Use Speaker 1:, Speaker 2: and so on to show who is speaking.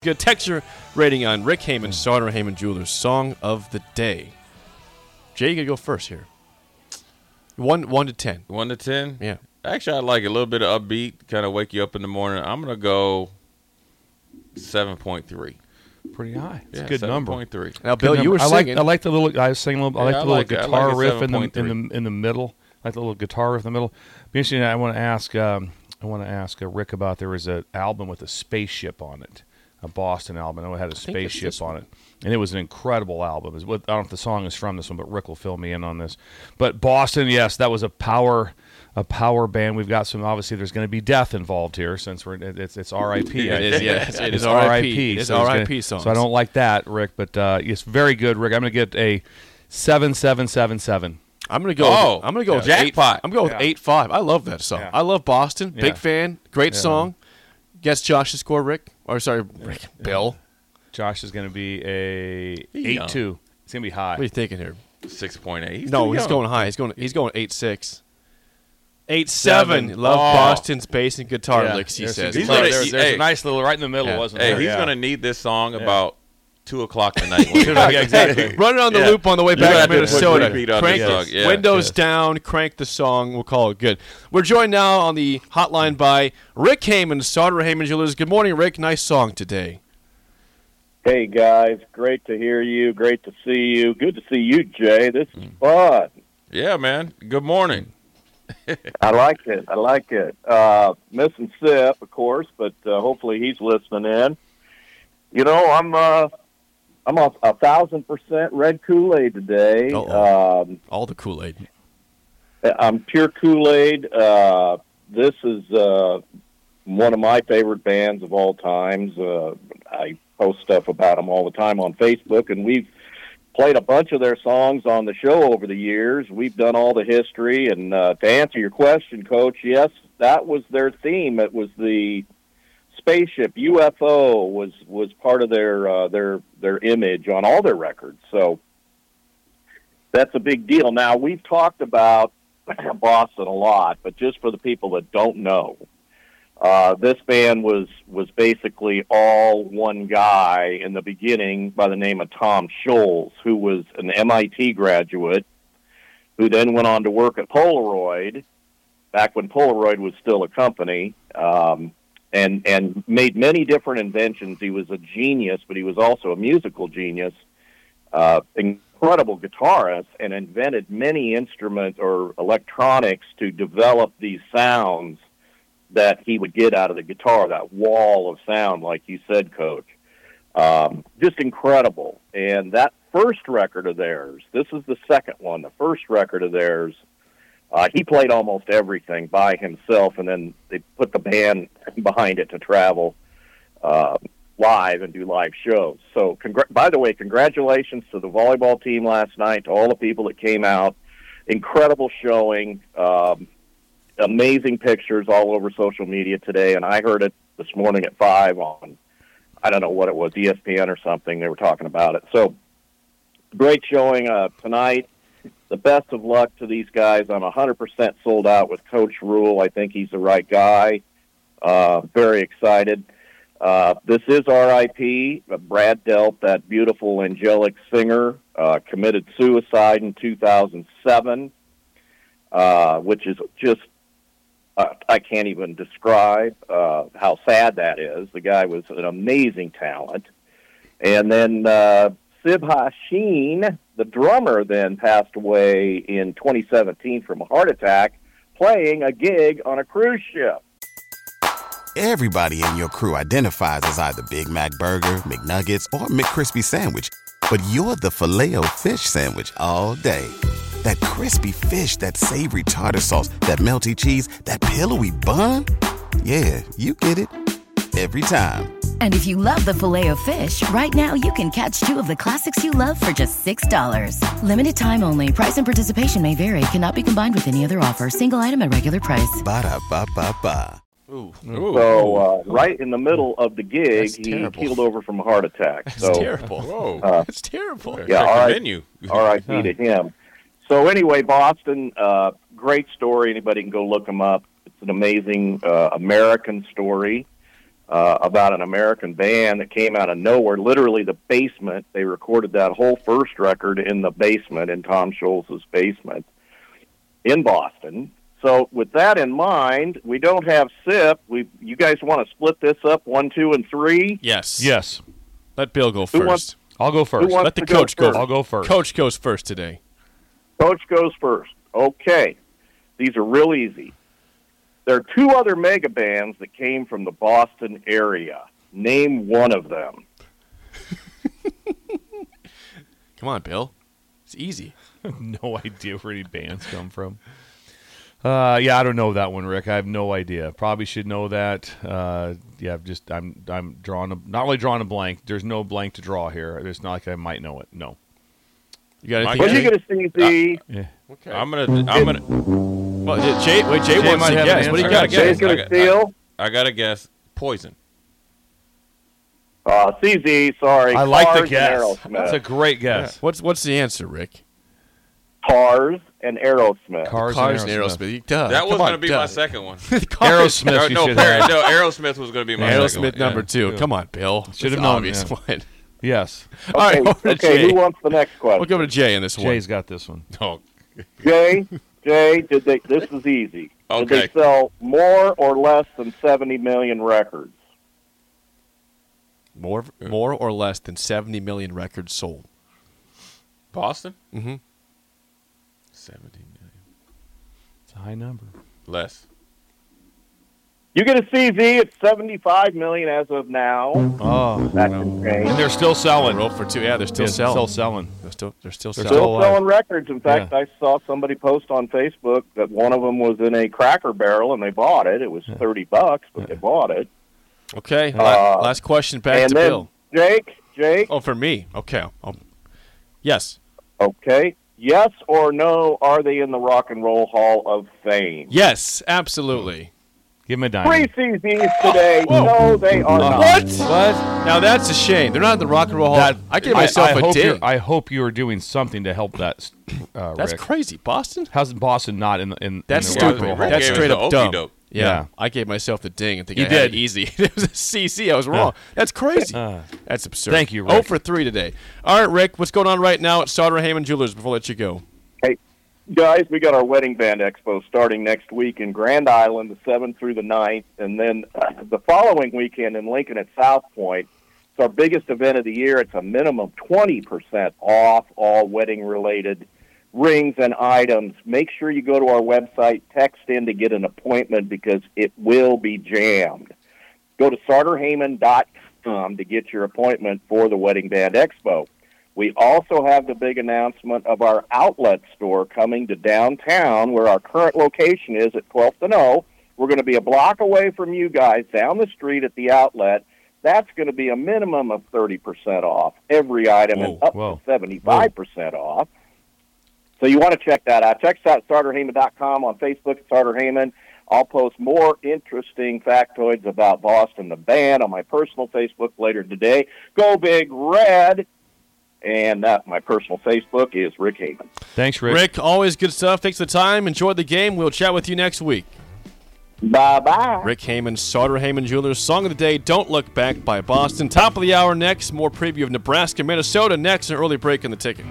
Speaker 1: Good texture rating on Rick Hamann, Sartor Hamann Jewelers Song of the Day. Jay, you gotta go first here. One one to ten.
Speaker 2: One to ten.
Speaker 1: Yeah.
Speaker 2: Actually, I like a little bit of upbeat, kind of wake you up in the morning. I'm gonna go seven point three.
Speaker 3: Pretty high. It's
Speaker 2: Yeah,
Speaker 3: a good number.
Speaker 2: Point three.
Speaker 1: Now,
Speaker 3: Good
Speaker 1: Bill, you
Speaker 3: number.
Speaker 1: were
Speaker 3: I like
Speaker 1: singing.
Speaker 3: I like the little I was singing a little I like the
Speaker 2: I
Speaker 3: little
Speaker 2: like it.
Speaker 3: Guitar
Speaker 2: like
Speaker 3: riff in the in the in the middle. I like the little guitar riff in the middle. Be interesting. I want to ask um, I want to ask uh, Rick about there was an album with a spaceship on it, a Boston album. I know it had a spaceship on it, and it was an incredible album. Was I don't know if the song is from this one, but Rick will fill me in on this. But Boston, yes, that was a power. A power band. We've got some. Obviously, there's going to be death involved here, since we're it's it's R.I.P.
Speaker 1: It is, yeah, it's- it
Speaker 3: It's
Speaker 1: R.I.P. It is
Speaker 3: so it's
Speaker 1: R.I.P. songs.
Speaker 3: So I don't like that, Rick. But uh, it's very good, Rick. I'm going to get a seven seven seven seven.
Speaker 1: I'm gonna go.
Speaker 2: Oh,
Speaker 1: with, I'm gonna go with
Speaker 2: jackpot.
Speaker 1: Eight, I'm going with
Speaker 3: Yeah.
Speaker 1: eight five. I love that song.
Speaker 3: Yeah.
Speaker 1: I love Boston.
Speaker 3: Yeah.
Speaker 1: Big fan. Great
Speaker 3: Yeah.
Speaker 1: song. Guess Josh's score, Rick. Or sorry, Rick. Bill.
Speaker 3: Josh is going to be a
Speaker 2: He
Speaker 3: eight
Speaker 2: young.
Speaker 3: two. It's going to be high.
Speaker 1: What are you thinking here?
Speaker 2: Six point eight.
Speaker 1: no, he's going high. He's going. He's going eight six. Eight seven.
Speaker 3: Seven.
Speaker 1: Love
Speaker 2: Oh.
Speaker 1: Boston's bass and guitar
Speaker 3: Yeah,
Speaker 1: licks. He
Speaker 3: there's
Speaker 1: says.
Speaker 3: some
Speaker 2: He's
Speaker 3: guitar.
Speaker 2: gonna-
Speaker 3: there's, there's
Speaker 2: hey.
Speaker 3: a nice little right in the middle,
Speaker 1: Yeah.
Speaker 3: wasn't
Speaker 2: Hey,
Speaker 3: there?
Speaker 2: he's
Speaker 3: Yeah.
Speaker 2: gonna need this song
Speaker 3: Yeah.
Speaker 2: about two o'clock tonight. when he
Speaker 3: Yeah, exactly.
Speaker 2: back.
Speaker 1: Run it on the
Speaker 2: Yeah.
Speaker 1: loop on the way back
Speaker 2: gonna
Speaker 1: to
Speaker 2: have to put
Speaker 1: Minnesota. Crank
Speaker 2: this
Speaker 1: it.
Speaker 2: Yeah.
Speaker 1: Windows
Speaker 3: Yes.
Speaker 1: down. Crank the song. We'll call it good. We're joined now on the hotline by Rick Hamann, Sartor Hamann Jewelers. Good morning, Rick. Nice song today.
Speaker 4: Hey guys, great to hear you. Great to see you. Good to see you, Jay. This is fun.
Speaker 2: Yeah, man. Good morning.
Speaker 4: I like it. I like it. Uh, missing Sip, of course, but uh, hopefully he's listening in. You know, I'm uh, I'm a, a thousand percent red Kool Aid today. Um,
Speaker 1: All the Kool Aid.
Speaker 4: I'm pure Kool Aid. Uh, this is uh, one of my favorite bands of all times. Uh, I post stuff about them all the time on Facebook, and we've played a bunch of their songs on the show over the years. We've done all the history, and uh, to answer your question, Coach, yes, that was their theme. It was the spaceship UFO was was part of their uh, their their image on all their records. So that's a big deal. Now we've talked about Boston a lot, but just for the people that don't know, uh, this band was was basically all one guy in the beginning by the name of Tom Scholz, who was an MIT graduate, who then went on to work at Polaroid, back when Polaroid was still a company, um, and and made many different inventions. He was a genius, but he was also a musical genius. Uh, incredible guitarist and invented many instruments or electronics to develop these sounds that he would get out of the guitar, that wall of sound, like you said, Coach. Um, just incredible. And that first record of theirs, this is the second one, the first record of theirs, uh, he played almost everything by himself, and then they put the band behind it to travel uh, live and do live shows. So, congr- by the way, congratulations to the volleyball team last night, to all the people that came out. Incredible showing. Um, amazing pictures all over social media today, and I heard it this morning at five on I don't know what it was, ESPN or something. They were talking about it. So great showing uh, tonight. The best of luck to these guys. I'm 100% sold out with Coach Rhule. I think he's the right guy. Uh, very excited. Uh, this is RIP. Brad Delp, that beautiful angelic singer, uh, committed suicide in 2007, uh, which is just uh, I can't even describe uh, how sad that is. The guy was an amazing talent. And then uh, Sib Hashian, the drummer, then passed away in 2017 from a heart attack playing a gig on a cruise ship.
Speaker 5: Everybody in your crew identifies as either Big Mac Burger, McNuggets, or McCrispy Sandwich. But you're the filet fish Sandwich all day. That crispy fish, that savory tartar sauce, that melty cheese, that pillowy bun. Yeah, you get it. Every time.
Speaker 6: And if you love the filet of fish, right now you can catch two of the classics you love for just $6. Limited time only. Price and participation may vary. Cannot be combined with any other offer. Single item at regular price.
Speaker 5: Ba-da-ba-ba-ba.
Speaker 1: Ooh,
Speaker 2: Ooh.
Speaker 4: So uh, right in the middle of the gig,
Speaker 1: That's
Speaker 4: he
Speaker 1: terrible.
Speaker 4: keeled over from a heart attack.
Speaker 1: that's
Speaker 4: so
Speaker 1: terrible.
Speaker 2: Whoa.
Speaker 4: Uh,
Speaker 1: That's terrible.
Speaker 4: Yeah,
Speaker 2: Check
Speaker 4: all
Speaker 2: the
Speaker 4: right.
Speaker 2: menu.
Speaker 4: R.I.P. to him. So anyway, Boston, uh, great story. Anybody can go look him up. It's an amazing uh, American story. Uh, about an American band that came out of nowhere, literally the basement. They recorded that whole first record in the basement, in Tom Scholz's basement in Boston. So, with that in mind, we don't have SIP. We, you guys want to split this up one, two, and three?
Speaker 1: Yes.
Speaker 3: Yes.
Speaker 1: Let Bill go first.
Speaker 4: wants-
Speaker 3: I'll go first.
Speaker 1: Let the
Speaker 4: to go
Speaker 1: coach go.
Speaker 4: first?
Speaker 3: I'll go first.
Speaker 1: Coach goes first today.
Speaker 4: Coach goes first. Okay. These are real easy. There are two other mega bands that came from the Boston area. Name one of them.
Speaker 1: Come on, Bill. It's easy.
Speaker 3: no idea where any bands come from. Uh, yeah, I don't know that one, Rick. I have no idea. Probably should know that. Uh, yeah, I've just I'm I'm drawing a not only drawing a blank. There's no blank to draw here. It's not like I might know it. No.
Speaker 1: You got anything?
Speaker 2: Mike,
Speaker 4: When you
Speaker 1: Jay?
Speaker 4: get a CZ,
Speaker 3: Yeah.
Speaker 1: Okay.
Speaker 2: I'm gonna. I'm gonna.
Speaker 1: Well, yeah, Jay, wait, Jay,
Speaker 3: Jay
Speaker 1: wants
Speaker 3: might
Speaker 1: to
Speaker 3: have an
Speaker 1: guess. What do you got,
Speaker 2: I
Speaker 1: Jay?
Speaker 2: gotta
Speaker 4: Jay's going
Speaker 2: I
Speaker 4: to
Speaker 2: got-
Speaker 4: steal.
Speaker 2: I gotta guess. Poison.
Speaker 4: Uh, CZ, sorry.
Speaker 3: I like the
Speaker 4: Cars and
Speaker 3: guess.
Speaker 4: Aerosmith.
Speaker 3: That's a great guess.
Speaker 1: What's what's the answer, Rick?
Speaker 4: Cars and Aerosmith.
Speaker 3: Cars,
Speaker 1: Cars
Speaker 3: and
Speaker 1: and
Speaker 3: Aerosmith.
Speaker 1: Aerosmith. Duh.
Speaker 2: That was
Speaker 1: Come on,
Speaker 2: gonna be
Speaker 1: duh.
Speaker 2: my second one.
Speaker 1: Cars.
Speaker 3: Aerosmith.
Speaker 2: no,
Speaker 3: you
Speaker 2: no,
Speaker 3: should
Speaker 2: Perry-
Speaker 3: have.
Speaker 2: no, Aerosmith was gonna be my
Speaker 1: Aerosmith
Speaker 2: second one.
Speaker 1: number
Speaker 2: yeah.
Speaker 1: two.
Speaker 3: Yeah.
Speaker 1: Come on, Bill.
Speaker 3: Should have known,
Speaker 1: Obvious
Speaker 3: yeah.
Speaker 1: one.
Speaker 3: Yes.
Speaker 1: All right,
Speaker 4: Okay,
Speaker 1: over to
Speaker 4: okay
Speaker 1: Jay.
Speaker 4: who wants the next question?
Speaker 1: We'll go to Jay in this one.
Speaker 3: Jay's got this one.
Speaker 2: Oh,
Speaker 4: Jay, Jay, did they? This is easy. Did
Speaker 2: Okay.
Speaker 4: they sell more or less than seventy million records?
Speaker 1: More, more or less than 70 million records sold.
Speaker 2: Boston.
Speaker 1: Mm-hmm.
Speaker 2: Seventy million.
Speaker 3: It's a high number.
Speaker 2: Less.
Speaker 4: You get a CZ. It's seventy-five million as of now.
Speaker 3: Oh.
Speaker 4: That can change.
Speaker 3: And they're still selling.
Speaker 1: Roll for two. Yeah, they're still
Speaker 3: Yeah,
Speaker 1: selling.
Speaker 3: Still selling.
Speaker 1: They're still, they're still
Speaker 3: They're
Speaker 1: selling.
Speaker 3: still
Speaker 4: Still selling records. In fact, I saw somebody post on Facebook that one of them was in a Cracker Barrel and they bought it. It was thirty bucks, but they bought it.
Speaker 1: Okay.
Speaker 4: Uh,
Speaker 1: last question back
Speaker 4: and
Speaker 1: to
Speaker 4: then
Speaker 1: Bill.
Speaker 4: Jake, Jake.
Speaker 1: Oh, for me. Okay. Oh. Yes.
Speaker 4: Okay. Yes or no? Are they in the Rock and Roll Hall of Fame?
Speaker 1: Yes, absolutely.
Speaker 3: Give him a
Speaker 4: Three
Speaker 3: dime.
Speaker 4: CZs today.
Speaker 1: Whoa.
Speaker 4: No, they are not.
Speaker 1: What?
Speaker 3: What?
Speaker 1: Now that's a shame. They're not in the Rock and Roll Hall.
Speaker 3: That,
Speaker 1: I gave myself
Speaker 3: I
Speaker 1: a
Speaker 3: hope
Speaker 1: ding.
Speaker 3: I hope you are doing something to help that. Uh,
Speaker 1: That's
Speaker 3: Rick.
Speaker 1: crazy. Boston?
Speaker 3: How's Boston not in the in?
Speaker 1: That's
Speaker 3: in the Rock and
Speaker 1: stupid.
Speaker 3: Roll Hall?
Speaker 1: That's
Speaker 2: Gave us
Speaker 1: straight
Speaker 2: the
Speaker 1: up dumb.
Speaker 2: okey-doke.
Speaker 1: Yeah.
Speaker 3: Yeah.
Speaker 1: I gave myself the ding and think
Speaker 3: You
Speaker 1: I had it
Speaker 3: did.
Speaker 1: easy. it was a CC. I was wrong. That's crazy.
Speaker 3: Uh,
Speaker 1: That's absurd.
Speaker 3: Thank you,
Speaker 1: Oh
Speaker 3: Rick.
Speaker 1: for three today. All right, Rick. What's going on right now at Sartor Hamann Jewelers? Before I let you go.
Speaker 4: Guys, we got our Wedding Band Expo starting next week in Grand Island, the 7th through the 9th, and then uh, the following weekend in Lincoln at South Point. It's our biggest event of the year. It's a minimum 20% off all wedding related rings and items. Make sure you go to our website, text in to get an appointment because it will be jammed. Go to sartorhamann.com to get your appointment for the Wedding Band Expo. We also have the big announcement of our outlet store coming to downtown where our current location is at 12th and O. We're going to be a block away from you guys down the street at the outlet. That's going to be a minimum of 30% off every item and up
Speaker 3: whoa.
Speaker 4: to 75% off. So you want to check that out. Check us out at sartorhamann.com on Facebook at Sartor Hamann. I'll post more interesting factoids about Boston, the band, on my personal Facebook later today. Go Big Red. And uh, my personal Facebook is Rick Hamann.
Speaker 3: thanks, Rick.
Speaker 1: Rick, always good stuff. Thanks for the time. Enjoy the game. We'll chat with you next week.
Speaker 4: Bye bye.
Speaker 1: Rick Hamann, Sartor Hamann Jewelers. Song of the day, Don't Look Back by Boston. Top of the hour next. More preview of Nebraska, Minnesota next. An early break in the ticket.